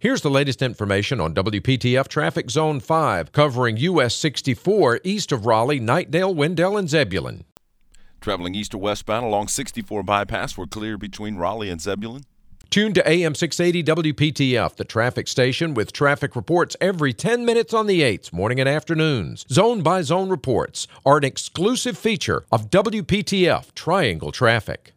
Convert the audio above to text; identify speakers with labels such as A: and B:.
A: Here's the latest information on WPTF Traffic Zone 5, covering US 64 east of Raleigh, Knightdale, Wendell, and Zebulon.
B: Traveling east or westbound along 64 bypass, we're clear between Raleigh and Zebulon.
A: Tune to AM 680 WPTF, the traffic station with traffic reports every 10 minutes on the 8s, morning and afternoons. Zone by zone reports are an exclusive feature of WPTF Triangle Traffic.